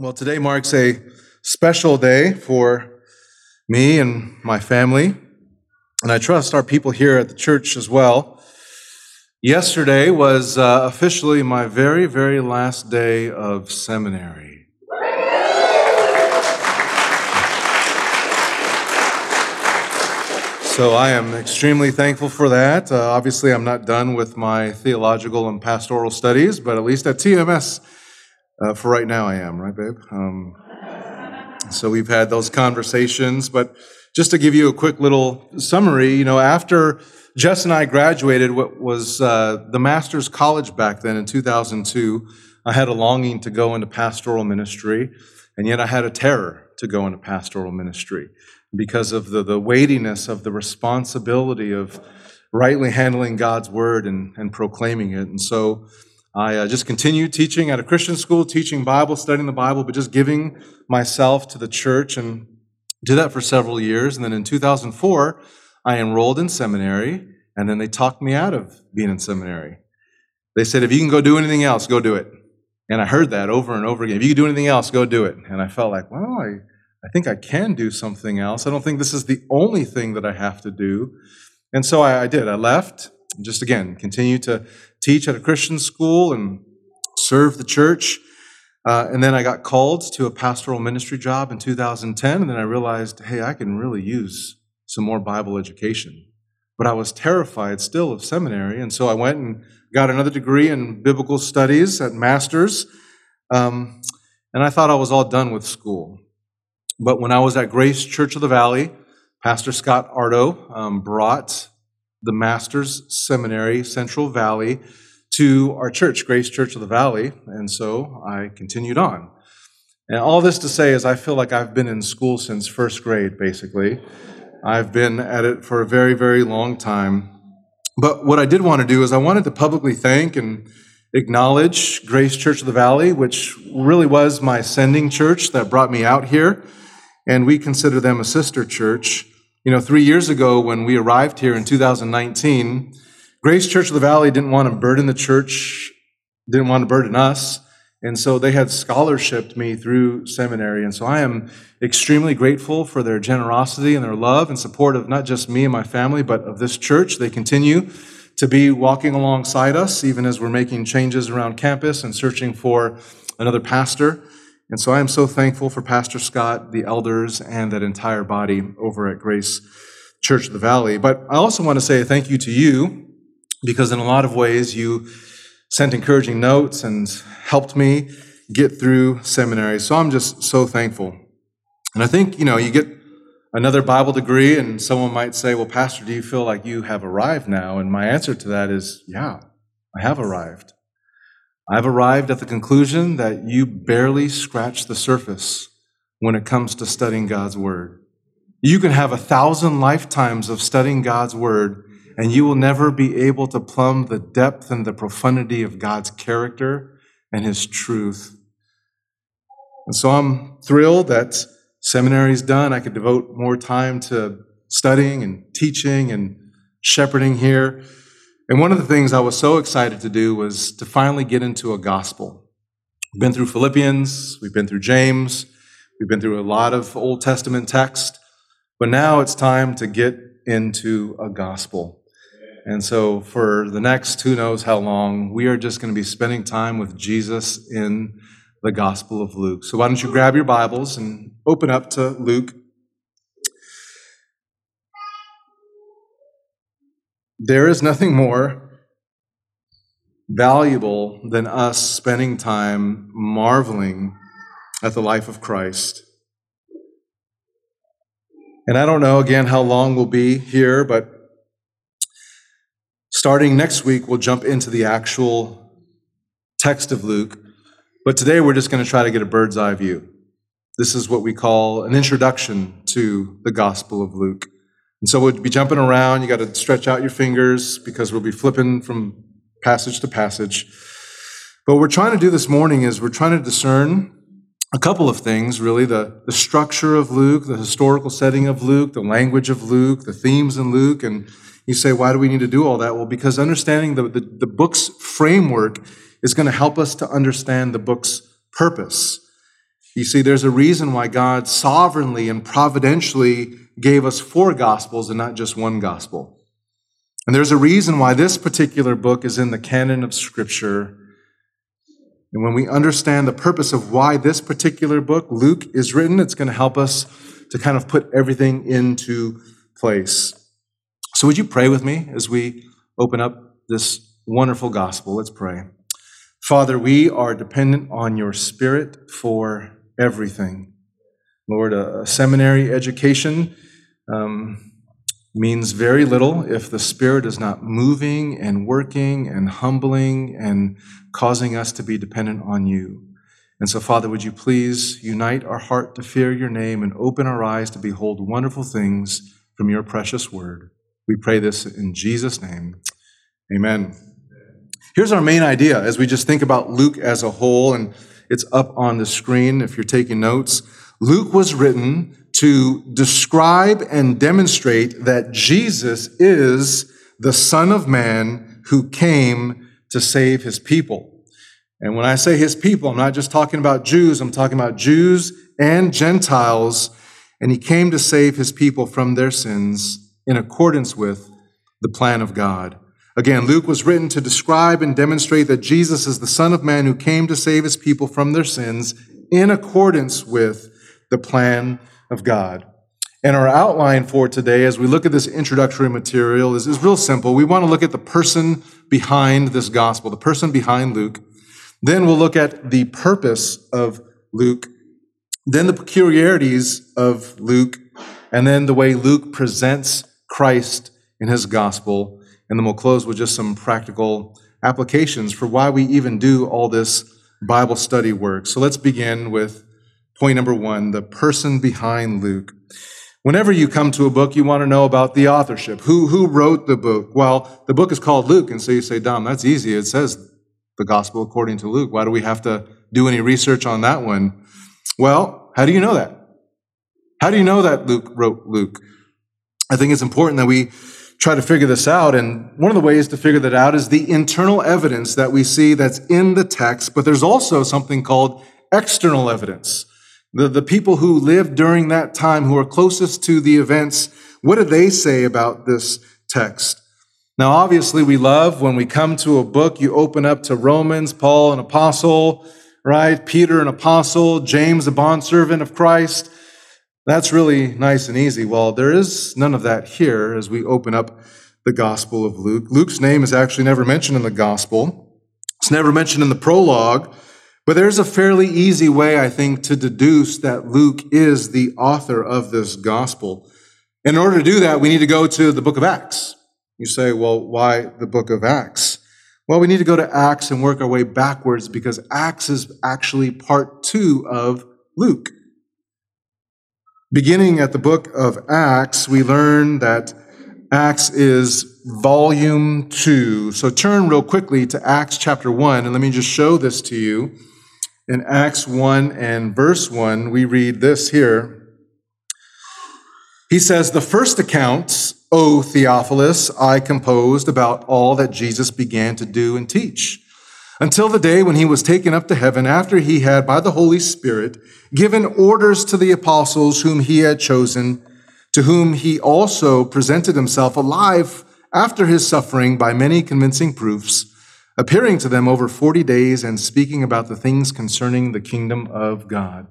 Well, today marks a special day for me and my family, and I trust our people here at the church as well. Yesterday was uh, officially my very, very last day of seminary. So I am extremely thankful for that. Uh, obviously, I'm not done with my theological and pastoral studies, but at least at TMS, uh, for right now, I am, right, babe? Um, so we've had those conversations, but just to give you a quick little summary, you know, after Jess and I graduated, what was uh, the master's college back then in 2002, I had a longing to go into pastoral ministry, and yet I had a terror to go into pastoral ministry because of the, the weightiness of the responsibility of rightly handling God's word and, and proclaiming it. And so I uh, just continued teaching at a Christian school, teaching Bible, studying the Bible, but just giving myself to the church and did that for several years. And then in 2004, I enrolled in seminary, and then they talked me out of being in seminary. They said, if you can go do anything else, go do it. And I heard that over and over again. If you can do anything else, go do it. And I felt like, well, I, I think I can do something else. I don't think this is the only thing that I have to do. And so I, I did. I left, just again, continue to teach at a Christian school and serve the church. Uh, and then I got called to a pastoral ministry job in 2010. And then I realized, hey, I can really use some more Bible education. But I was terrified still of seminary. And so I went and got another degree in biblical studies at master's. Um, and I thought I was all done with school. But when I was at Grace Church of the Valley, Pastor Scott Ardo um, brought the Master's Seminary, Central Valley, to our church, Grace Church of the Valley. And so I continued on. And all this to say is, I feel like I've been in school since first grade, basically. I've been at it for a very, very long time. But what I did want to do is, I wanted to publicly thank and acknowledge Grace Church of the Valley, which really was my sending church that brought me out here. And we consider them a sister church. You know, three years ago when we arrived here in 2019, Grace Church of the Valley didn't want to burden the church, didn't want to burden us. And so they had scholarshiped me through seminary. And so I am extremely grateful for their generosity and their love and support of not just me and my family, but of this church. They continue to be walking alongside us, even as we're making changes around campus and searching for another pastor. And so I am so thankful for Pastor Scott, the elders, and that entire body over at Grace Church of the Valley. But I also want to say thank you to you because, in a lot of ways, you sent encouraging notes and helped me get through seminary. So I'm just so thankful. And I think, you know, you get another Bible degree, and someone might say, Well, Pastor, do you feel like you have arrived now? And my answer to that is, Yeah, I have arrived. I've arrived at the conclusion that you barely scratch the surface when it comes to studying God's Word. You can have a thousand lifetimes of studying God's Word, and you will never be able to plumb the depth and the profundity of God's character and His truth. And so I'm thrilled that seminary is done. I could devote more time to studying and teaching and shepherding here. And one of the things I was so excited to do was to finally get into a gospel. We've been through Philippians, we've been through James, we've been through a lot of Old Testament text, but now it's time to get into a gospel. And so for the next who knows how long, we are just going to be spending time with Jesus in the Gospel of Luke. So why don't you grab your Bibles and open up to Luke There is nothing more valuable than us spending time marveling at the life of Christ. And I don't know again how long we'll be here, but starting next week, we'll jump into the actual text of Luke. But today, we're just going to try to get a bird's eye view. This is what we call an introduction to the Gospel of Luke. And so we'll be jumping around. You got to stretch out your fingers because we'll be flipping from passage to passage. But what we're trying to do this morning is we're trying to discern a couple of things, really the, the structure of Luke, the historical setting of Luke, the language of Luke, the themes in Luke. And you say, why do we need to do all that? Well, because understanding the, the, the book's framework is going to help us to understand the book's purpose. You see, there's a reason why God sovereignly and providentially gave us four gospels and not just one gospel. And there's a reason why this particular book is in the canon of Scripture. And when we understand the purpose of why this particular book, Luke, is written, it's going to help us to kind of put everything into place. So, would you pray with me as we open up this wonderful gospel? Let's pray. Father, we are dependent on your Spirit for everything. Lord, a, seminary education um, means very little if the Spirit is not moving and working and humbling and causing us to be dependent on you. And so, Father, would you please unite our heart to fear your name and open our eyes to behold wonderful things from your precious word? We pray this in Jesus' name. Amen. Here's our main idea as we just think about Luke as a whole, and it's up on the screen if you're taking notes. Luke was written to describe and demonstrate that Jesus is the Son of Man who came to save his people. And when I say his people, I'm not just talking about Jews, I'm talking about Jews and Gentiles. And he came to save his people from their sins in accordance with the plan of God. Again, Luke was written to describe and demonstrate that Jesus is the Son of Man who came to save his people from their sins in accordance with the plan of God. And our outline for today, as we look at this introductory material, is, is real simple. We want to look at the person behind this gospel, the person behind Luke. Then we'll look at the purpose of Luke, then the peculiarities of Luke, and then the way Luke presents Christ in his gospel. And then we'll close with just some practical applications for why we even do all this Bible study work. So let's begin with point number one the person behind Luke. Whenever you come to a book, you want to know about the authorship. Who, who wrote the book? Well, the book is called Luke. And so you say, Dom, that's easy. It says the gospel according to Luke. Why do we have to do any research on that one? Well, how do you know that? How do you know that Luke wrote Luke? I think it's important that we try to figure this out. And one of the ways to figure that out is the internal evidence that we see that's in the text, but there's also something called external evidence. The, the people who lived during that time, who are closest to the events, what do they say about this text? Now, obviously, we love when we come to a book, you open up to Romans, Paul, an apostle, right? Peter, an apostle, James, a bondservant of Christ. That's really nice and easy. Well, there is none of that here as we open up the Gospel of Luke. Luke's name is actually never mentioned in the Gospel, it's never mentioned in the prologue, but there's a fairly easy way, I think, to deduce that Luke is the author of this Gospel. In order to do that, we need to go to the book of Acts. You say, well, why the book of Acts? Well, we need to go to Acts and work our way backwards because Acts is actually part two of Luke. Beginning at the book of Acts, we learn that Acts is volume two. So turn real quickly to Acts chapter one, and let me just show this to you. In Acts 1 and verse 1, we read this here. He says, The first accounts, O Theophilus, I composed about all that Jesus began to do and teach until the day when he was taken up to heaven after he had, by the Holy Spirit, given orders to the apostles whom he had chosen, to whom he also presented himself alive after his suffering by many convincing proofs, appearing to them over 40 days and speaking about the things concerning the kingdom of God.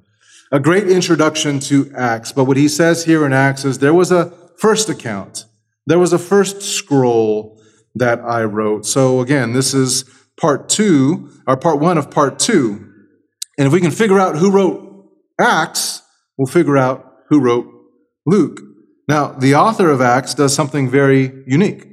A great introduction to Acts, but what he says here in Acts is there was a first account. There was a first scroll that I wrote. So again, this is part two, or part one of part two. And if we can figure out who wrote Acts, we'll figure out who wrote Luke. Now, the author of Acts does something very unique.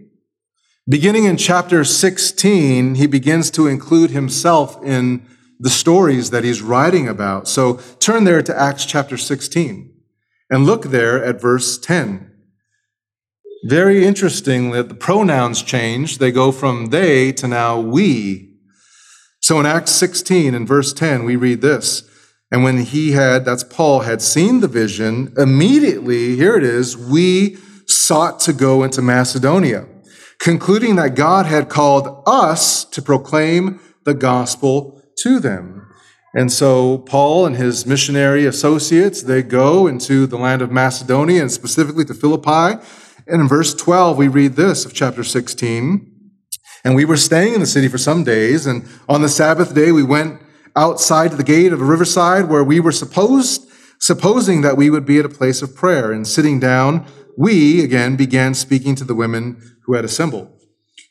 Beginning in chapter 16, he begins to include himself in the stories that he's writing about. So turn there to Acts chapter 16 and look there at verse 10. Very interesting that the pronouns change. They go from they to now we. So in Acts 16 and verse 10, we read this. And when he had, that's Paul, had seen the vision, immediately, here it is, we sought to go into Macedonia, concluding that God had called us to proclaim the gospel to them. And so Paul and his missionary associates, they go into the land of Macedonia and specifically to Philippi. And in verse 12, we read this of chapter 16. And we were staying in the city for some days. And on the Sabbath day, we went outside to the gate of the riverside where we were supposed, supposing that we would be at a place of prayer. And sitting down, we again began speaking to the women who had assembled.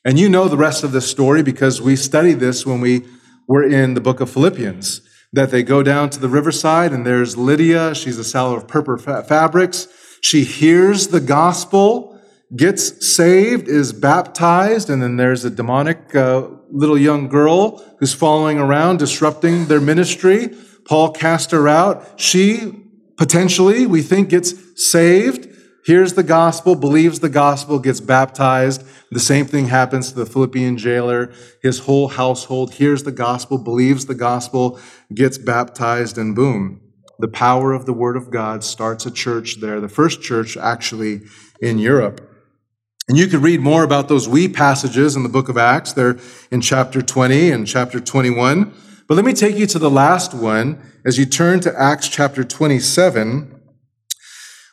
And you know the rest of this story because we studied this when we were in the book of Philippians that they go down to the riverside and there's Lydia. She's a seller of purple fabrics. She hears the gospel, gets saved, is baptized, and then there's a demonic uh, little young girl who's following around, disrupting their ministry. Paul cast her out. She potentially, we think, gets saved hears the gospel, believes the gospel, gets baptized. The same thing happens to the Philippian jailer. His whole household hears the gospel, believes the gospel, gets baptized, and boom. The power of the word of God starts a church there, the first church actually in Europe. And you could read more about those we passages in the book of Acts. They're in chapter 20 and chapter 21. But let me take you to the last one as you turn to Acts chapter 27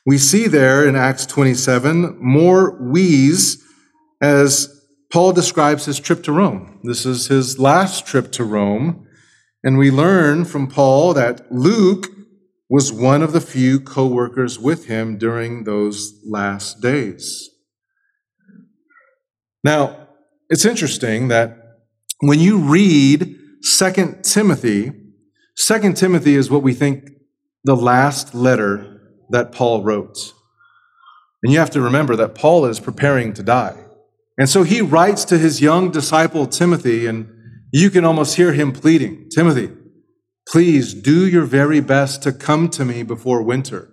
we see there in Acts 27 more we's as Paul describes his trip to Rome. This is his last trip to Rome. And we learn from Paul that Luke was one of the few co workers with him during those last days. Now, it's interesting that when you read 2 Timothy, 2 Timothy is what we think the last letter that Paul wrote. And you have to remember that Paul is preparing to die. And so he writes to his young disciple Timothy, and you can almost hear him pleading Timothy, please do your very best to come to me before winter.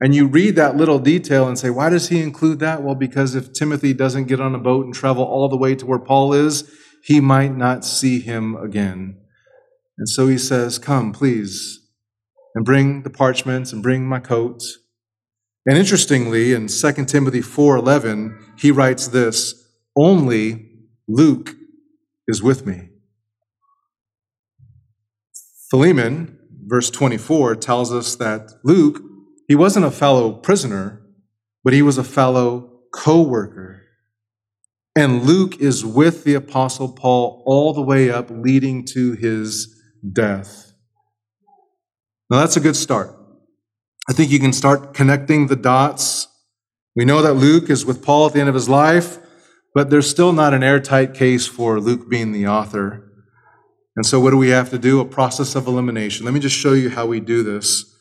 And you read that little detail and say, why does he include that? Well, because if Timothy doesn't get on a boat and travel all the way to where Paul is, he might not see him again. And so he says, Come, please, and bring the parchments and bring my coat. And interestingly, in 2 Timothy 4:11, he writes this, "Only Luke is with me." Philemon, verse 24, tells us that Luke, he wasn't a fellow prisoner, but he was a fellow co-worker. And Luke is with the apostle Paul all the way up leading to his death. Now, that's a good start. I think you can start connecting the dots. We know that Luke is with Paul at the end of his life, but there's still not an airtight case for Luke being the author. And so, what do we have to do? A process of elimination. Let me just show you how we do this.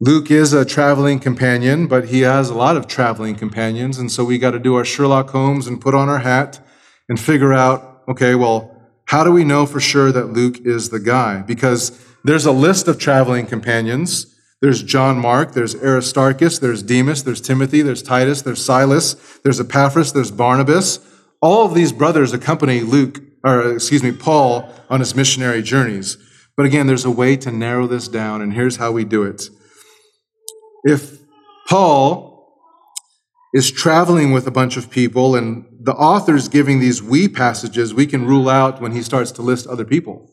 Luke is a traveling companion, but he has a lot of traveling companions. And so, we got to do our Sherlock Holmes and put on our hat and figure out okay, well, how do we know for sure that Luke is the guy? Because there's a list of traveling companions. There's John Mark, there's Aristarchus, there's Demas, there's Timothy, there's Titus, there's Silas, there's Epaphras, there's Barnabas. All of these brothers accompany Luke, or excuse me, Paul on his missionary journeys. But again, there's a way to narrow this down, and here's how we do it. If Paul is traveling with a bunch of people, and the author's giving these we passages, we can rule out when he starts to list other people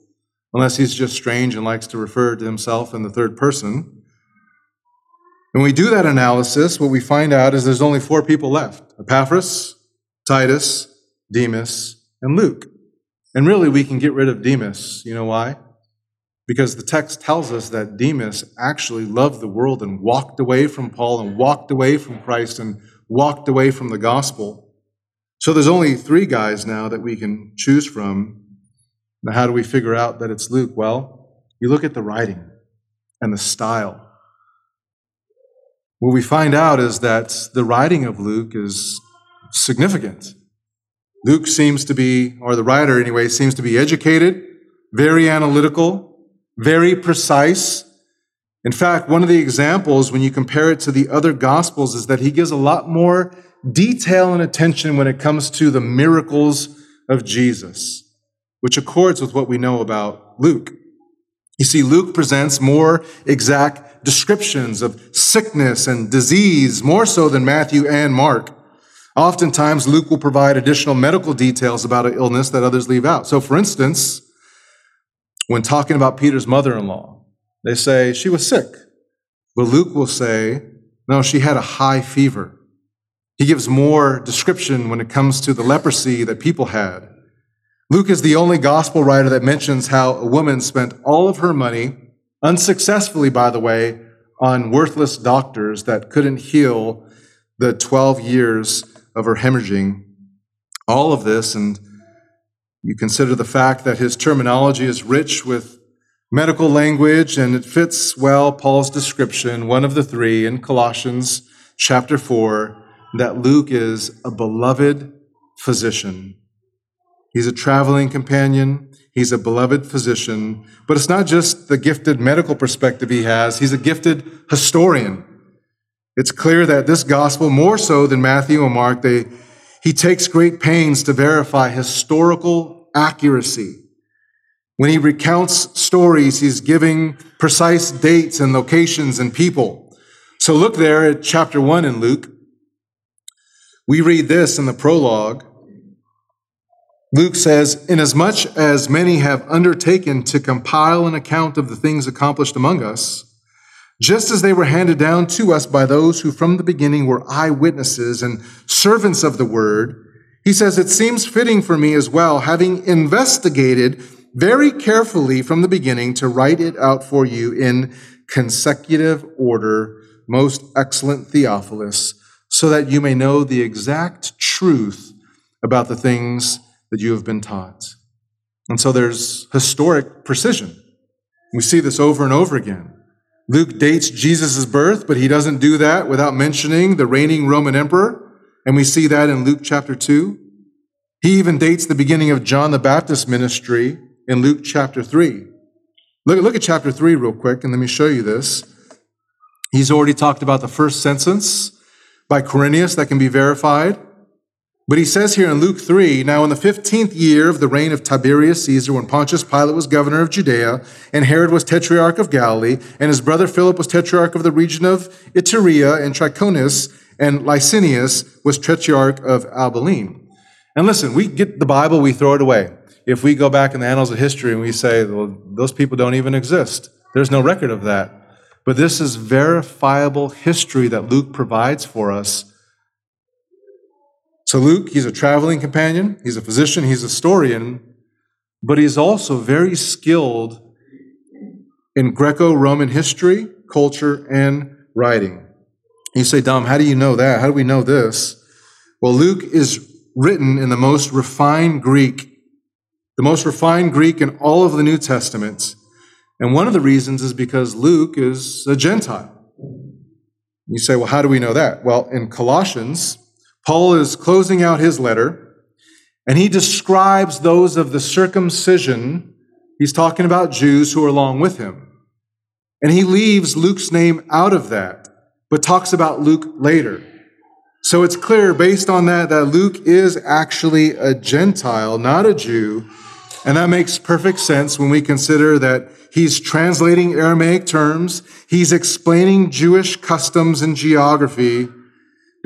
unless he's just strange and likes to refer to himself in the third person. When we do that analysis, what we find out is there's only four people left Epaphras, Titus, Demas, and Luke. And really, we can get rid of Demas. You know why? Because the text tells us that Demas actually loved the world and walked away from Paul and walked away from Christ and walked away from the gospel. So there's only three guys now that we can choose from now, how do we figure out that it's Luke? Well, you look at the writing and the style. What we find out is that the writing of Luke is significant. Luke seems to be, or the writer anyway, seems to be educated, very analytical, very precise. In fact, one of the examples when you compare it to the other gospels is that he gives a lot more detail and attention when it comes to the miracles of Jesus which accords with what we know about Luke. You see, Luke presents more exact descriptions of sickness and disease, more so than Matthew and Mark. Oftentimes, Luke will provide additional medical details about an illness that others leave out. So, for instance, when talking about Peter's mother in law. They say she was sick. But Luke will say, no, she had a high fever. He gives more description when it comes to the leprosy that people had. Luke is the only gospel writer that mentions how a woman spent all of her money, unsuccessfully, by the way, on worthless doctors that couldn't heal the 12 years of her hemorrhaging. All of this, and you consider the fact that his terminology is rich with medical language and it fits well Paul's description, one of the three in Colossians chapter 4, that Luke is a beloved physician. He's a traveling companion. He's a beloved physician. But it's not just the gifted medical perspective he has, he's a gifted historian. It's clear that this gospel, more so than Matthew and Mark, they, he takes great pains to verify historical accuracy. When he recounts stories, he's giving precise dates and locations and people. So look there at chapter 1 in Luke. We read this in the prologue. Luke says, Inasmuch as many have undertaken to compile an account of the things accomplished among us, just as they were handed down to us by those who from the beginning were eyewitnesses and servants of the word, he says, It seems fitting for me as well, having investigated very carefully from the beginning to write it out for you in consecutive order, most excellent Theophilus, so that you may know the exact truth about the things that you have been taught. And so there's historic precision. We see this over and over again. Luke dates Jesus' birth, but he doesn't do that without mentioning the reigning Roman emperor. And we see that in Luke chapter 2. He even dates the beginning of John the Baptist ministry in Luke chapter 3. Look, look at chapter 3 real quick, and let me show you this. He's already talked about the first census by Quirinius that can be verified. But he says here in Luke 3 Now, in the 15th year of the reign of Tiberius Caesar, when Pontius Pilate was governor of Judea, and Herod was tetrarch of Galilee, and his brother Philip was tetrarch of the region of Iturea and Trachonitis, and Lysanias was tetrarch of Abilene. And listen, we get the Bible, we throw it away. If we go back in the annals of history and we say, well, those people don't even exist, there's no record of that. But this is verifiable history that Luke provides for us so, Luke, he's a traveling companion, he's a physician, he's a historian, but he's also very skilled in Greco Roman history, culture, and writing. You say, Dom, how do you know that? How do we know this? Well, Luke is written in the most refined Greek, the most refined Greek in all of the New Testament. And one of the reasons is because Luke is a Gentile. You say, well, how do we know that? Well, in Colossians, Paul is closing out his letter, and he describes those of the circumcision. He's talking about Jews who are along with him. And he leaves Luke's name out of that, but talks about Luke later. So it's clear based on that that Luke is actually a Gentile, not a Jew. And that makes perfect sense when we consider that he's translating Aramaic terms, he's explaining Jewish customs and geography,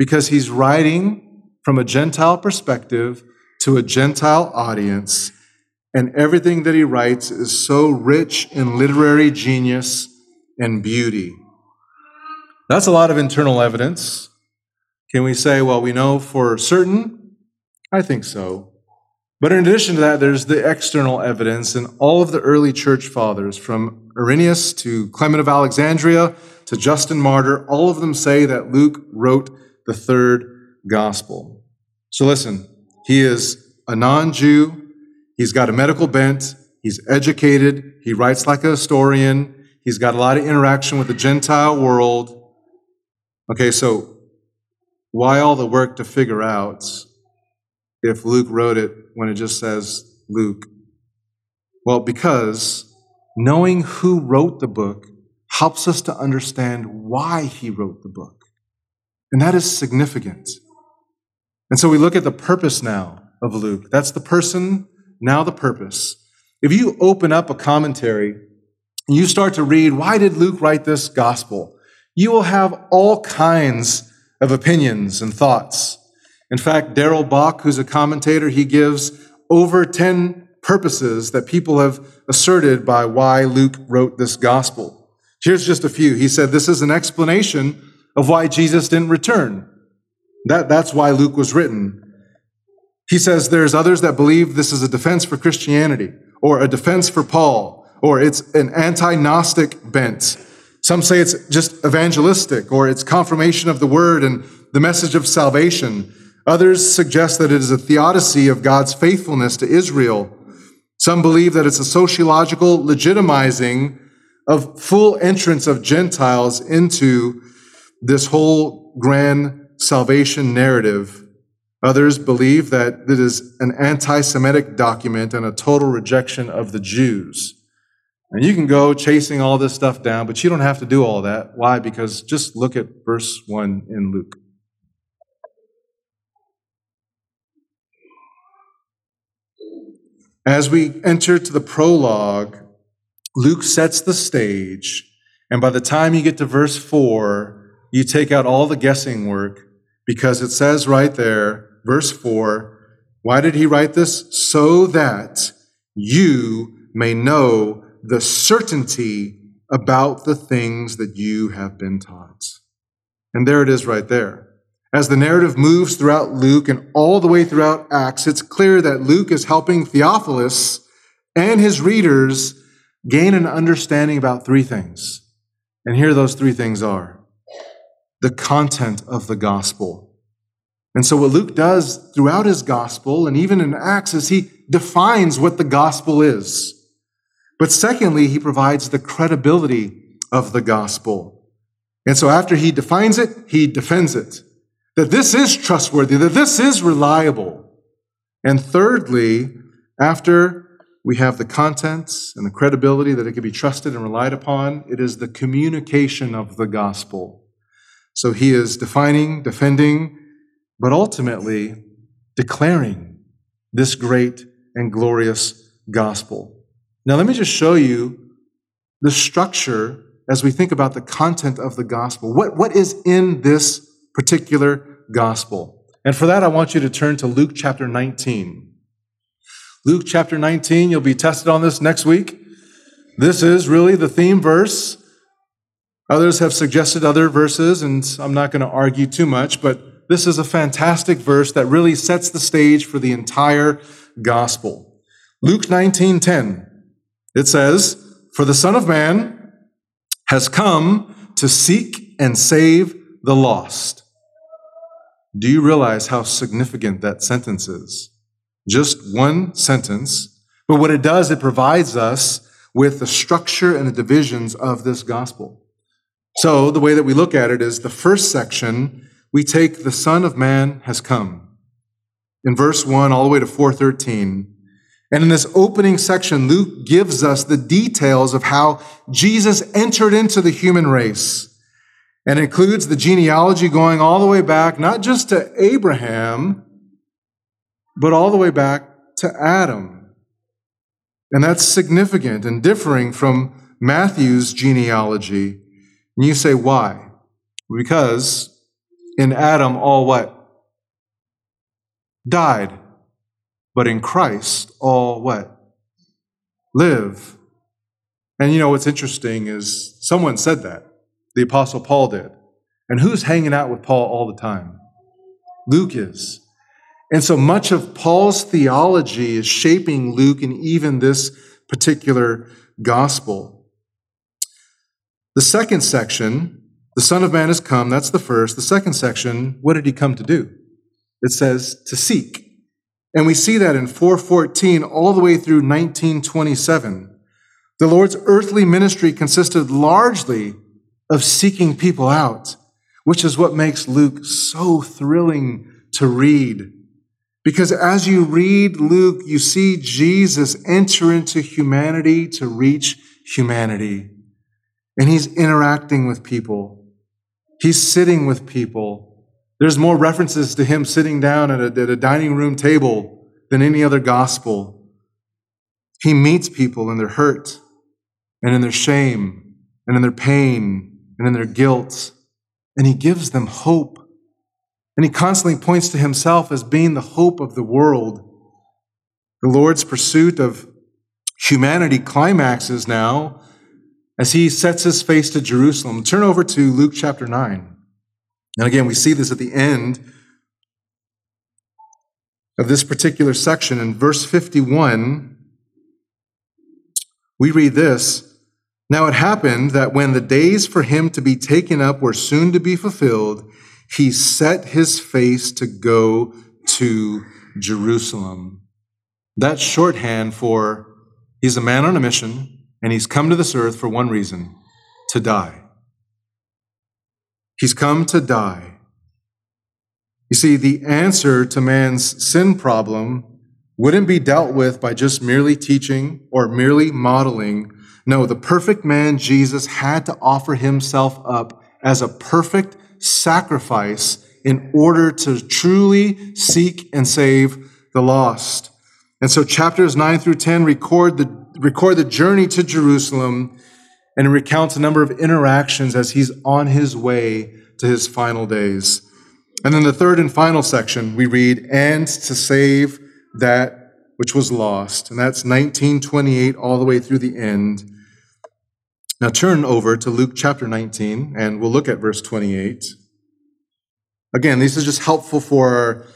because he's writing from a Gentile perspective to a Gentile audience, and everything that he writes is so rich in literary genius and beauty. That's a lot of internal evidence. Can we say, well, we know for certain? I think so. But in addition to that, there's the external evidence, and all of the early church fathers, from Irenaeus to Clement of Alexandria to Justin Martyr, all of them say that Luke wrote the third gospel. So listen, he is a non Jew, he's got a medical bent, he's educated, he writes like a historian, he's got a lot of interaction with the Gentile world. Okay, so why all the work to figure out if Luke wrote it when it just says Luke? Well, because knowing who wrote the book helps us to understand why he wrote the book. And that is significant. And so we look at the purpose now of Luke. That's the person, now the purpose. If you open up a commentary and you start to read, why did Luke write this gospel? You will have all kinds of opinions and thoughts. In fact, Darrell Bock, who's a commentator, he gives over 10 purposes that people have asserted by why Luke wrote this gospel. Here's just a few. He said this is an explanation of why Jesus didn't return. That, that's why Luke was written. He says there's others that believe this is a defense for Christianity or a defense for Paul or it's an anti-Gnostic bent. Some say it's just evangelistic or it's confirmation of the word and the message of salvation. Others suggest that it is a theodicy of God's faithfulness to Israel. Some believe that it's a sociological legitimizing of full entrance of Gentiles into this whole grand salvation narrative. Others believe that it is an anti Semitic document and a total rejection of the Jews. And you can go chasing all this stuff down, but you don't have to do all that. Why? Because just look at verse 1 in Luke. As we enter to the prologue, Luke sets the stage, and by the time you get to verse 4, you take out all the guessing work because it says right there, verse 4, why did he write this? So that you may know the certainty about the things that you have been taught. And there it is right there. As the narrative moves throughout Luke and all the way throughout Acts, it's clear that Luke is helping Theophilus and his readers gain an understanding about three things. And here those three things are the content of the gospel. And so, what Luke does throughout his gospel and even in Acts is he defines what the gospel is. But secondly, he provides the credibility of the gospel. And so, after he defines it, he defends it that this is trustworthy, that this is reliable. And thirdly, after we have the contents and the credibility that it can be trusted and relied upon, it is the communication of the gospel. So he is defining, defending, but ultimately declaring this great and glorious gospel. Now, let me just show you the structure as we think about the content of the gospel. What, what is in this particular gospel. And for that, I want you to turn to Luke chapter 19. Luke chapter 19, you'll be tested on this next week. This is really the theme verse. Others have suggested other verses, and I'm not going to argue too much, but this is a fantastic verse that really sets the stage for the entire gospel. Luke 19:10. It says, "For the Son of Man has come to seek and save the lost." Do you realize how significant that sentence is? Just one sentence, but what it does, it provides us with the structure and the divisions of this gospel. So the way that we look at it is the first section, we take the Son of Man has come. In verse 1 all the way to 413. And in this opening section, Luke gives us the details of how Jesus entered into the human race and includes the genealogy going all the way back, not just to Abraham, but all the way back to Adam. And that's significant and differing from Matthew's genealogy. And you say, why? Because in Adam, all what? Died. But in Christ, all what? Live. And you know what's interesting is someone said that. The Apostle Paul did. And who's hanging out with Paul all the time? Luke is. And so much of Paul's theology is shaping Luke and even this particular gospel. The second section, the Son of Man has come, that's the first. The second section, what did he come to do? It says to seek. And we see that in 414 all the way through 1927. The Lord's earthly ministry consisted largely of seeking people out, which is what makes Luke so thrilling to read. Because as you read Luke, you see Jesus enter into humanity to reach humanity. And he's interacting with people. He's sitting with people. There's more references to him sitting down at a, at a dining room table than any other gospel. He meets people in their hurt and in their shame and in their pain and in their guilt, and he gives them hope. And he constantly points to himself as being the hope of the world. The Lord's pursuit of humanity climaxes now as he sets his face to Jerusalem. Turn over to Luke chapter 9. And again, we see this at the end of this particular section. In verse 51, we read this Now it happened that when the days for him to be taken up were soon to be fulfilled, he set his face to go to Jerusalem. That's shorthand for he's a man on a mission and he's come to this earth for one reason to die. He's come to die. You see, the answer to man's sin problem wouldn't be dealt with by just merely teaching or merely modeling. No, the perfect man, Jesus, had to offer himself up as a perfect sacrifice in order to truly seek and save the lost. And so chapters 9 through 10 record the, record the journey to Jerusalem and recounts a number of interactions as he's on his way to his final days. And then the third and final section, we read, and to save that which was lost. And that's 1928 all the way through the end. Now turn over to Luke chapter 19, and we'll look at verse 28. Again, this is just helpful for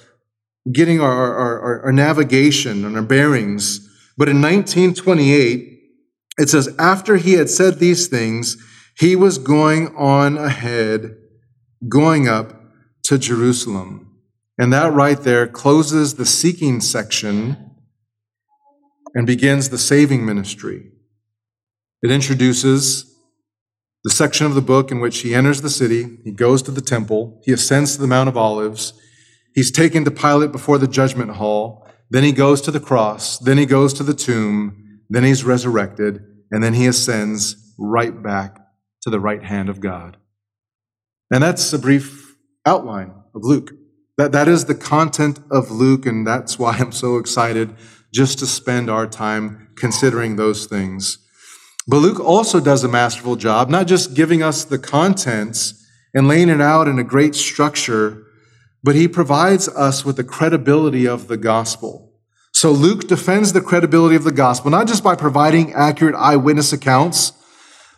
getting our, our, our, navigation and our bearings. But in 1928, it says, after he had said these things, he was going on ahead, going up to Jerusalem. And that right there closes the seeking section and begins the saving ministry. It introduces the section of the book in which he enters the city, he goes to the temple, he ascends to the Mount of Olives, He's taken to Pilate before the judgment hall. Then he goes to the cross. Then he goes to the tomb. Then he's resurrected. And then he ascends right back to the right hand of God. And that's a brief outline of Luke. That, that is the content of Luke, and that's why I'm so excited just to spend our time considering those things. But Luke also does a masterful job, not just giving us the contents and laying it out in a great structure, but he provides us with the credibility of the gospel. So Luke defends the credibility of the gospel, not just by providing accurate eyewitness accounts,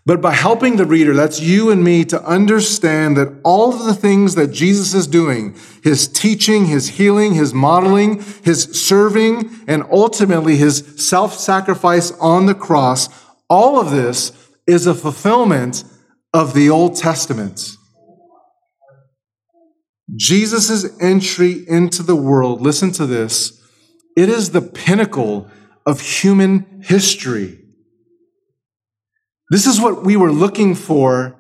but by helping the reader, that's you and me, to understand that all of the things that Jesus is doing, his teaching, his healing, his modeling, his serving, and ultimately his self-sacrifice on the cross, all of this is a fulfillment of the Old Testament. Jesus' entry into the world, listen to this, it is the pinnacle of human history. This is what we were looking for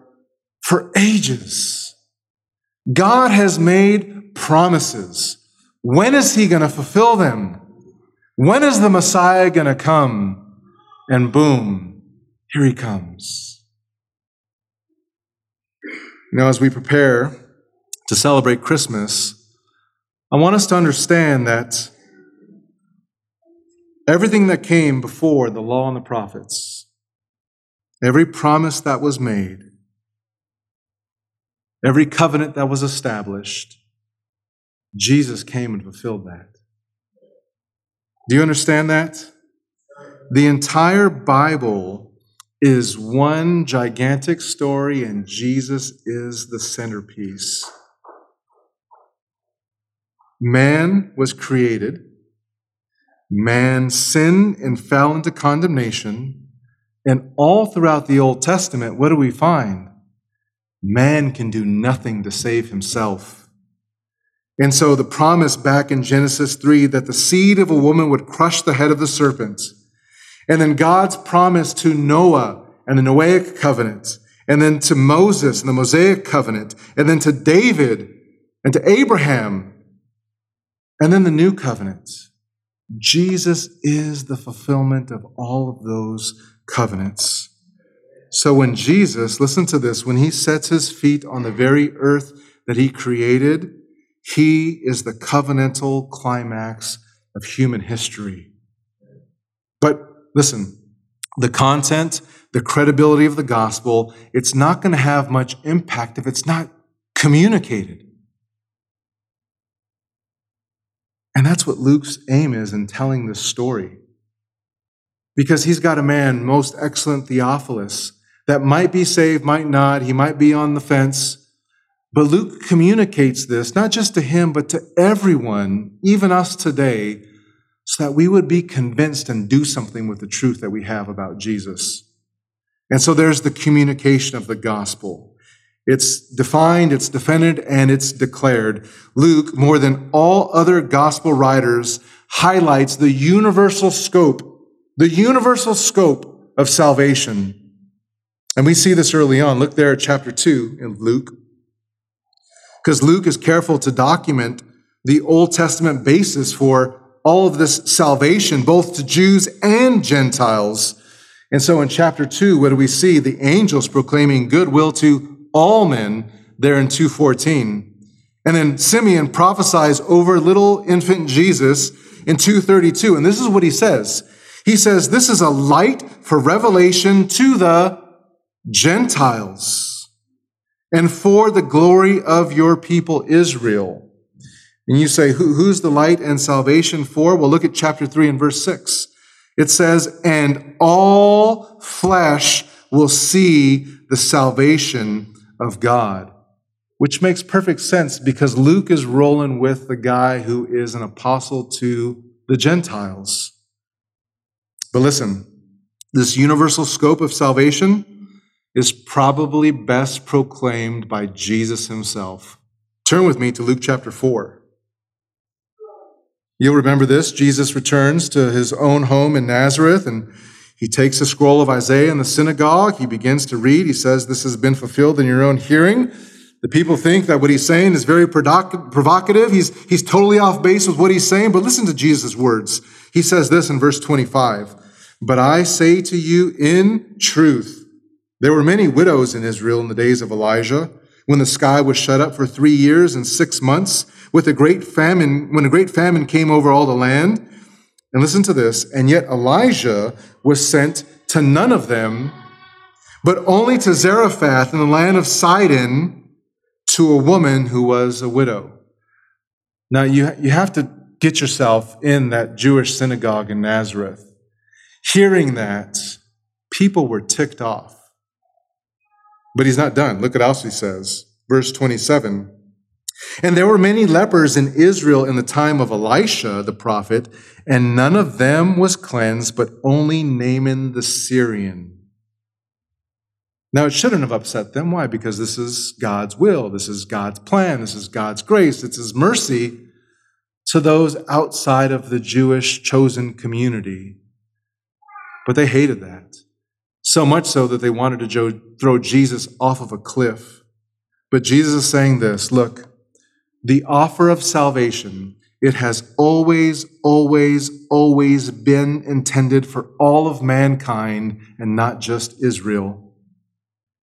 for ages. God has made promises. When is he going to fulfill them? When is the Messiah going to come? And boom, here he comes. Now, as we prepare to celebrate Christmas, I want us to understand that everything that came before the law and the prophets, every promise that was made, every covenant that was established, Jesus came and fulfilled that. Do you understand that? The entire Bible is one gigantic story, and Jesus is the centerpiece. Man was created, man sinned and fell into condemnation, and all throughout the Old Testament, what do we find? Man can do nothing to save himself. And so the promise back in Genesis 3 that the seed of a woman would crush the head of the serpent, and then God's promise to Noah and the Noahic covenant, and then to Moses and the Mosaic covenant, and then to David and to Abraham and then the new covenant. Jesus is the fulfillment of all of those covenants. So when Jesus, listen to this, when he sets his feet on the very earth that he created, he is the covenantal climax of human history. But listen, the content, the credibility of the gospel, it's not going to have much impact if it's not communicated. And that's what Luke's aim is in telling this story. Because he's got a man, most excellent Theophilus, that might be saved, might not, he might be on the fence. But Luke communicates this not just to him, but to everyone, even us today, so that we would be convinced and do something with the truth that we have about Jesus. And so there's the communication of the gospel. It's defined, it's defended, and it's declared. Luke, more than all other gospel writers, highlights the universal scope, the universal scope of salvation. And we see this early on. Look there at chapter 2 in Luke. Because Luke is careful to document the Old Testament basis for all of this salvation, both to Jews and Gentiles. And so in chapter 2, what do we see? The angels proclaiming goodwill to all men there in 214. And then Simeon prophesies over little infant Jesus in 232. And this is what he says. He says, This is a light for revelation to the Gentiles and for the glory of your people Israel. And you say, Who, Who's the light and salvation for? Well, look at chapter 3 and verse 6. It says, And all flesh will see the salvation of God, which makes perfect sense because Luke is rolling with the guy who is an apostle to the Gentiles. But listen, this universal scope of salvation is probably best proclaimed by Jesus himself. Turn with me to Luke chapter 4. You'll remember this. Jesus returns to his own home in Nazareth and he takes a scroll of Isaiah in the synagogue. He begins to read. He says, This has been fulfilled in your own hearing. The people think that what he's saying is very provocative. He's, he's totally off base with what he's saying, but listen to Jesus' words. He says this in verse 25 But I say to you in truth, there were many widows in Israel in the days of Elijah, when the sky was shut up for three years and six months, with a great famine, when a great famine came over all the land. And listen to this. And yet Elijah was sent to none of them, but only to Zarephath in the land of Sidon to a woman who was a widow. Now, you, you have to get yourself in that Jewish synagogue in Nazareth. Hearing that, people were ticked off. But he's not done. Look at else he says. Verse 27. And there were many lepers in Israel in the time of Elisha the prophet, and none of them was cleansed, but only Naaman the Syrian. Now, it shouldn't have upset them. Why? Because this is God's will. This is God's plan. This is God's grace. It's His mercy to those outside of the Jewish chosen community. But they hated that. So much so that they wanted to throw Jesus off of a cliff. But Jesus is saying this look, the offer of salvation, it has always, always, always been intended for all of mankind and not just Israel.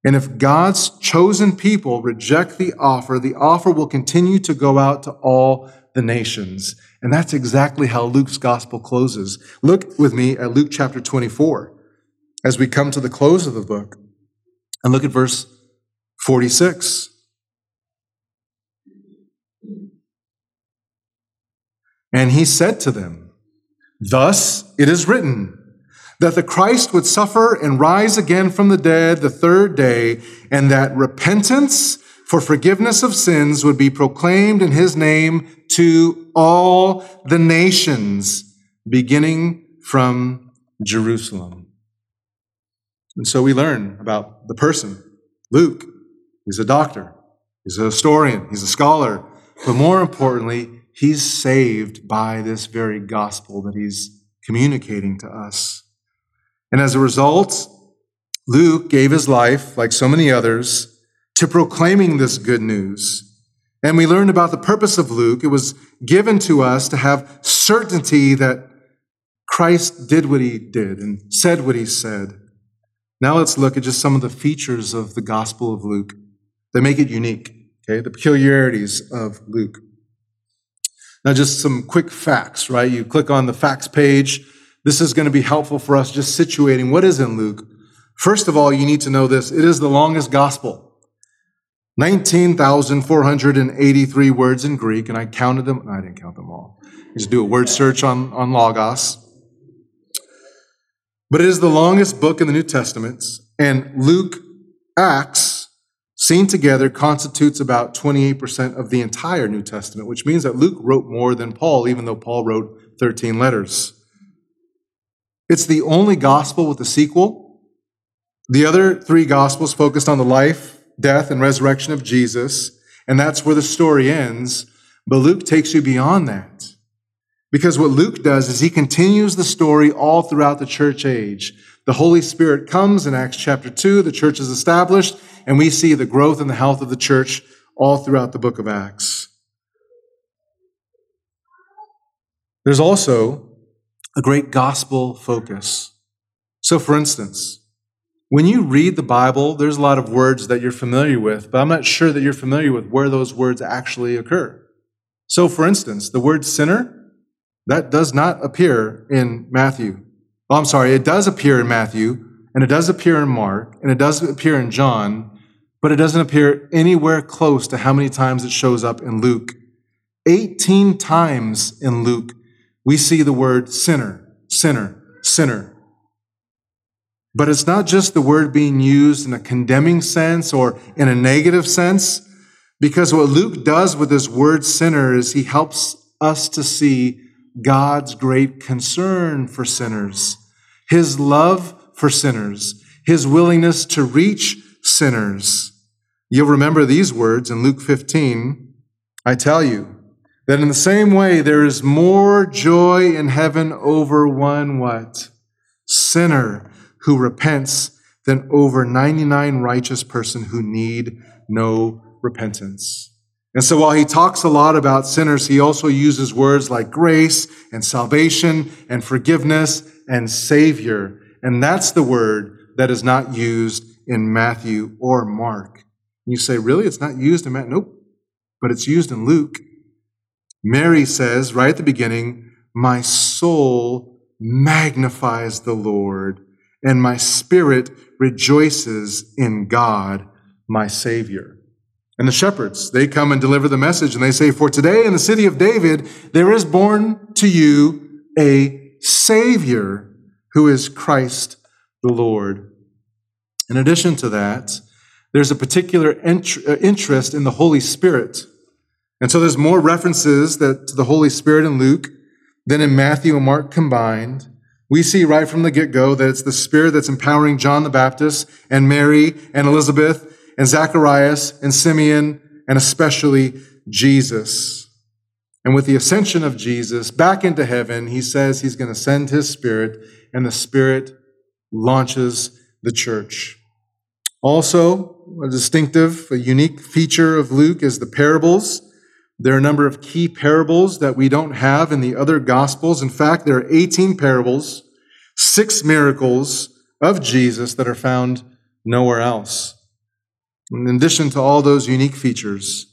And if God's chosen people reject the offer, the offer will continue to go out to all the nations. And that's exactly how Luke's gospel closes. Look with me at Luke chapter 24 as we come to the close of the book. And look at verse 46. And he said to them, Thus it is written, that the Christ would suffer and rise again from the dead the third day, and that repentance for forgiveness of sins would be proclaimed in his name to all the nations, beginning from Jerusalem. And so we learn about the person, Luke. He's a doctor, he's a historian, he's a scholar, but more importantly, he's saved by this very gospel that he's communicating to us. And as a result, Luke gave his life, like so many others, to proclaiming this good news. And we learned about the purpose of Luke. It was given to us to have certainty that Christ did what he did and said what he said. Now let's look at just some of the features of the Gospel of Luke that make it unique, okay? The peculiarities of Luke. Now, just some quick facts, right? You click on the facts page. This is going to be helpful for us just situating what is in Luke. First of all, you need to know this it is the longest gospel. 19,483 words in Greek, and I counted them. I didn't count them all. Just do a word search on, on Logos. But it is the longest book in the New Testament, and Luke, Acts, seen together, constitutes about 28% of the entire New Testament, which means that Luke wrote more than Paul, even though Paul wrote 13 letters. It's the only gospel with a sequel. The other three gospels focused on the life, death, and resurrection of Jesus, and that's where the story ends. But Luke takes you beyond that. Because what Luke does is he continues the story all throughout the church age. The Holy Spirit comes in Acts chapter 2, the church is established, and we see the growth and the health of the church all throughout the book of Acts. There's also a great gospel focus. So, for instance, when you read the Bible, there's a lot of words that you're familiar with, but I'm not sure that you're familiar with where those words actually occur. So, for instance, the word sinner, that does not appear in Matthew. Oh, I'm sorry, it does appear in Matthew, and it does appear in Mark, and it does appear in John, but it doesn't appear anywhere close to how many times it shows up in Luke. 18 times in Luke, we see the word sinner, sinner, sinner. But it's not just the word being used in a condemning sense or in a negative sense, because what Luke does with this word sinner is he helps us to see God's great concern for sinners, his love for sinners, his willingness to reach sinners. You'll remember these words in Luke 15. I tell you that in the same way there is more joy in heaven over one what? Sinner who repents than over 99 righteous person who need no repentance. And so while he talks a lot about sinners, he also uses words like grace and salvation and forgiveness and savior. And that's the word that is not used in Matthew or Mark. And you say, really? It's not used in Matthew? Nope. But it's used in Luke. Mary says right at the beginning, My soul magnifies the Lord, and my spirit rejoices in God, my Savior. And the shepherds, they come and deliver the message and they say, For today in the city of David, there is born to you a Savior who is Christ the Lord. In addition to that, there's a particular uh, interest in the Holy Spirit. And so there's more references that, to the Holy Spirit in Luke than in Matthew and Mark combined. We see right from the get go that it's the Spirit that's empowering John the Baptist and Mary and Elizabeth and Zacharias and Simeon and especially Jesus. And with the ascension of Jesus back into heaven, he says he's going to send his spirit, and the spirit launches the church. Also, a distinctive, a unique feature of Luke is the parables. There are a number of key parables that we don't have in the other gospels. In fact, there are 18 parables, six miracles of Jesus that are found nowhere else. In addition to all those unique features,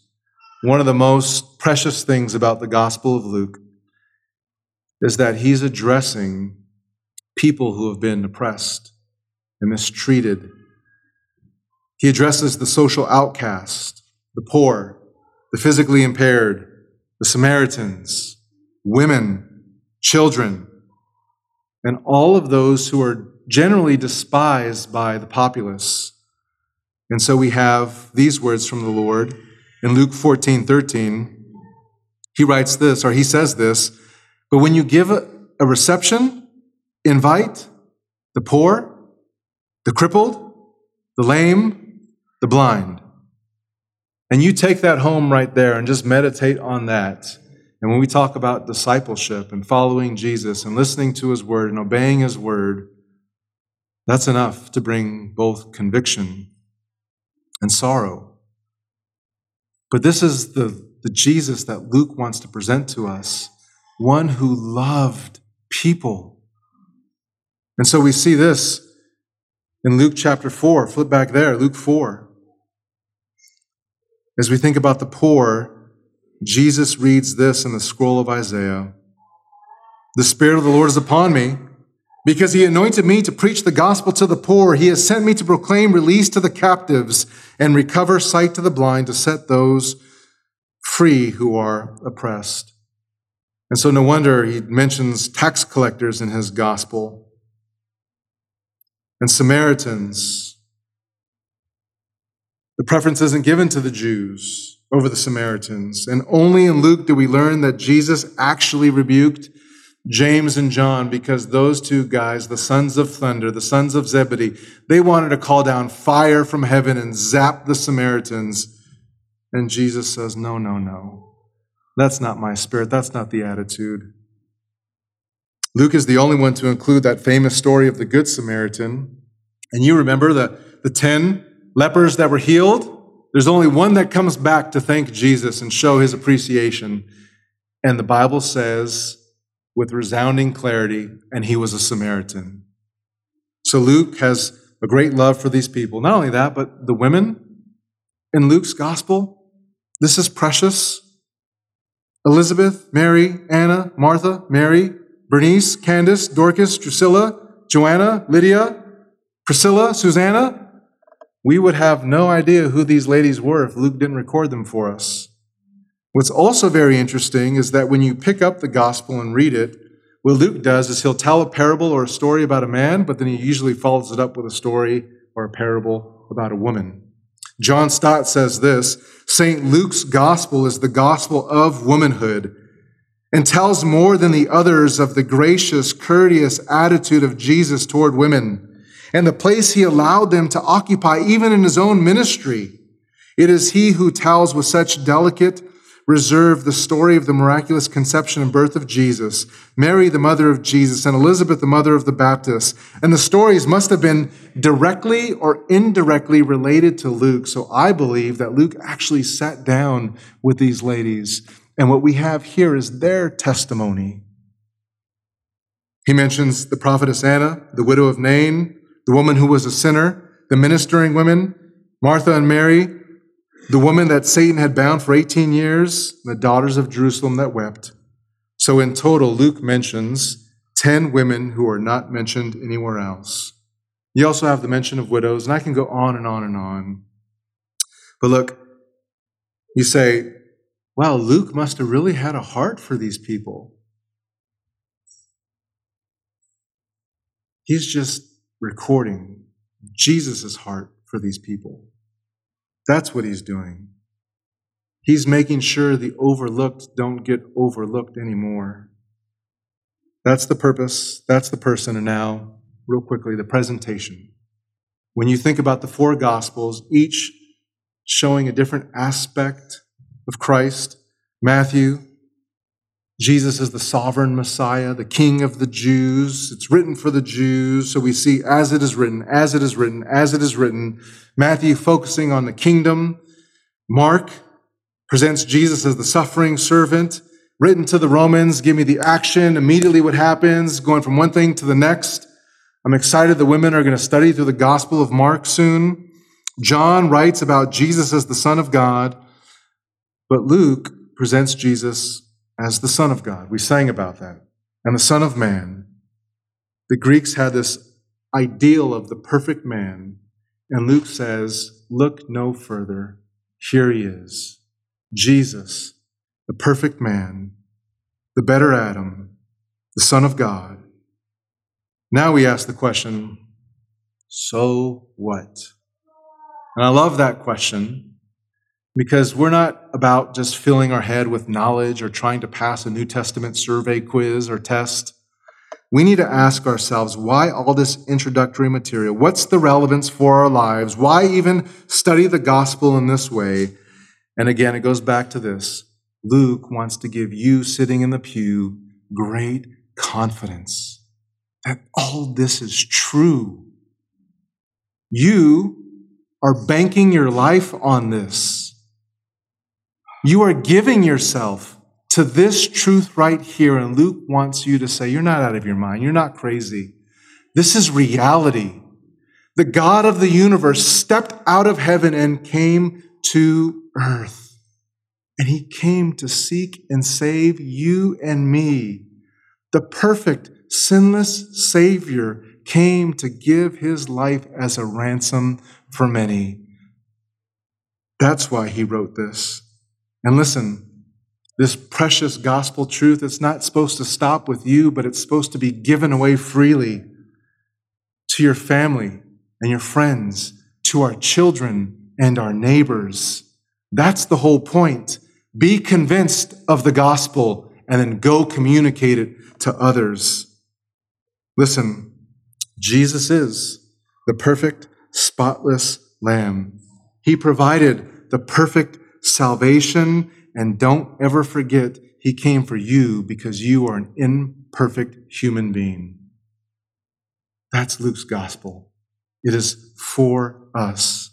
one of the most precious things about the Gospel of Luke is that he's addressing people who have been oppressed and mistreated. He addresses the social outcast, the poor, the physically impaired, the Samaritans, women, children, and all of those who are generally despised by the populace. And so we have these words from the Lord in Luke 14 13. He writes this, or he says this, but when you give a, a reception, invite the poor, the crippled, the lame, the blind. And you take that home right there and just meditate on that. And when we talk about discipleship and following Jesus and listening to his word and obeying his word, that's enough to bring both conviction and sorrow. But this is the, the Jesus that Luke wants to present to us one who loved people. And so we see this in Luke chapter 4. Flip back there, Luke 4. As we think about the poor, Jesus reads this in the scroll of Isaiah The Spirit of the Lord is upon me because he anointed me to preach the gospel to the poor. He has sent me to proclaim release to the captives and recover sight to the blind, to set those free who are oppressed. And so, no wonder he mentions tax collectors in his gospel and Samaritans. The preference isn't given to the Jews over the Samaritans. And only in Luke do we learn that Jesus actually rebuked James and John because those two guys, the sons of thunder, the sons of Zebedee, they wanted to call down fire from heaven and zap the Samaritans. And Jesus says, No, no, no. That's not my spirit. That's not the attitude. Luke is the only one to include that famous story of the Good Samaritan. And you remember the, the 10 lepers that were healed? There's only one that comes back to thank Jesus and show his appreciation. And the Bible says, with resounding clarity, and he was a Samaritan. So Luke has a great love for these people. Not only that, but the women in Luke's gospel, this is precious. Elizabeth, Mary, Anna, Martha, Mary, Bernice, Candace, Dorcas, Drusilla, Joanna, Lydia, Priscilla, Susanna. We would have no idea who these ladies were if Luke didn't record them for us. What's also very interesting is that when you pick up the gospel and read it, what Luke does is he'll tell a parable or a story about a man, but then he usually follows it up with a story or a parable about a woman. John Stott says this St. Luke's gospel is the gospel of womanhood and tells more than the others of the gracious, courteous attitude of Jesus toward women and the place he allowed them to occupy even in his own ministry. It is he who tells with such delicate reserve the story of the miraculous conception and birth of Jesus, Mary, the mother of Jesus, and Elizabeth, the mother of the Baptist. And the stories must have been directly or indirectly related to Luke. So I believe that Luke actually sat down with these ladies. And what we have here is their testimony. He mentions the prophetess Anna, the widow of Nain, the woman who was a sinner, the ministering women, Martha and Mary, the woman that Satan had bound for 18 years, the daughters of Jerusalem that wept. So in total, Luke mentions 10 women who are not mentioned anywhere else. You also have the mention of widows, and I can go on and on and on. But look, you say, wow, Luke must have really had a heart for these people. He's just recording Jesus' heart for these people. That's what he's doing. He's making sure the overlooked don't get overlooked anymore. That's the purpose, that's the person. And now, real quickly, the presentation. When you think about the four Gospels, each showing a different aspect of Christ Matthew, Jesus is the sovereign Messiah, the King of the Jews. It's written for the Jews. So we see as it is written, as it is written, as it is written. Matthew focusing on the kingdom. Mark presents Jesus as the suffering servant. Written to the Romans, give me the action, immediately what happens, going from one thing to the next. I'm excited the women are going to study through the Gospel of Mark soon. John writes about Jesus as the Son of God, but Luke presents Jesus as the Son of God. We sang about that. And the Son of Man. The Greeks had this ideal of the perfect man. And Luke says, Look no further. Here he is. Jesus, the perfect man, the better Adam, the Son of God. Now we ask the question, so what? And I love that question because we're not about just filling our head with knowledge or trying to pass a New Testament survey quiz or test. We need to ask ourselves why all this introductory material? What's the relevance for our lives? Why even study the gospel in this way? And again, it goes back to this. Luke wants to give you sitting in the pew great confidence that all this is true. You are banking your life on this. You are giving yourself to this truth right here. And Luke wants you to say, You're not out of your mind. You're not crazy. This is reality. The God of the universe stepped out of heaven and came to earth. And he came to seek and save you and me, the perfect sinless Savior came to give his life as a ransom for many. That's why he wrote this. And listen, this precious gospel truth, it's not supposed to stop with you, but it's supposed to be given away freely to your family and your friends, to our children and our neighbors. That's the whole point. Be convinced of the gospel and then go communicate it to others. Listen, Jesus is the perfect, spotless Lamb. He provided the perfect salvation, and don't ever forget, He came for you because you are an imperfect human being. That's Luke's gospel. It is for us.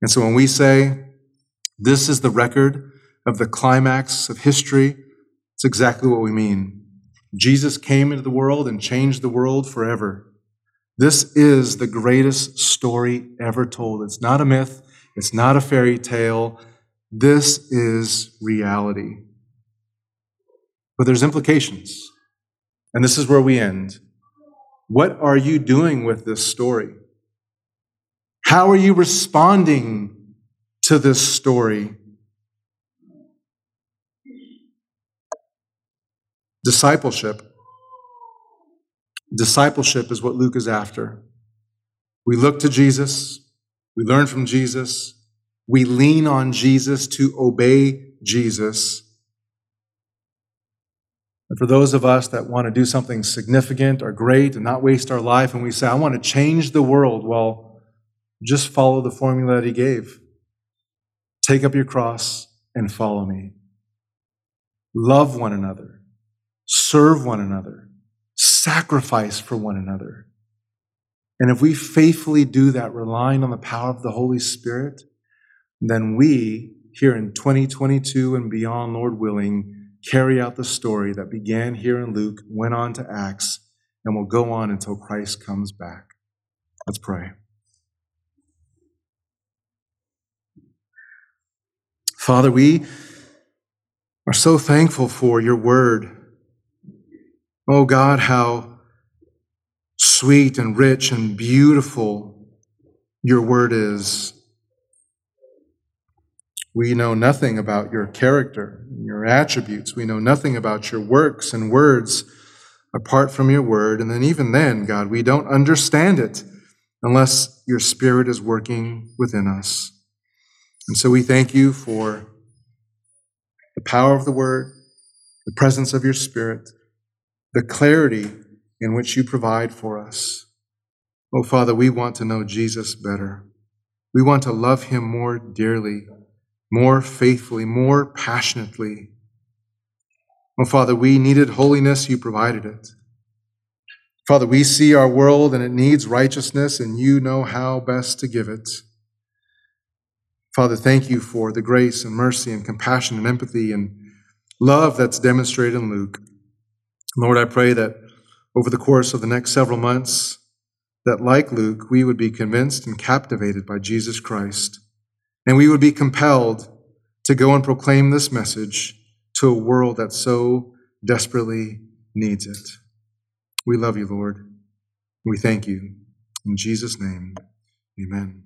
And so when we say, this is the record of the climax of history, it's exactly what we mean. Jesus came into the world and changed the world forever. This is the greatest story ever told. It's not a myth, it's not a fairy tale. This is reality. But there's implications. And this is where we end. What are you doing with this story? How are you responding to this story? Discipleship. Discipleship is what Luke is after. We look to Jesus, we learn from Jesus, we lean on Jesus to obey Jesus. And for those of us that want to do something significant or great and not waste our life, and we say, I want to change the world, well, just follow the formula that he gave. Take up your cross and follow me. Love one another, serve one another, sacrifice for one another. And if we faithfully do that, relying on the power of the Holy Spirit, then we, here in 2022 and beyond, Lord willing, carry out the story that began here in Luke, went on to Acts, and will go on until Christ comes back. Let's pray. Father, we are so thankful for your word. Oh God, how sweet and rich and beautiful your word is. We know nothing about your character, and your attributes. We know nothing about your works and words apart from your word. And then, even then, God, we don't understand it unless your spirit is working within us. And so we thank you for the power of the word, the presence of your spirit, the clarity in which you provide for us. Oh, Father, we want to know Jesus better. We want to love him more dearly more faithfully, more passionately. Oh, Father, we needed holiness, you provided it. Father, we see our world and it needs righteousness, and you know how best to give it. Father, thank you for the grace and mercy and compassion and empathy and love that's demonstrated in Luke. Lord, I pray that over the course of the next several months, that like Luke, we would be convinced and captivated by Jesus Christ and we would be compelled to go and proclaim this message to a world that so desperately needs it. We love you, Lord. We thank you. In Jesus' name, amen.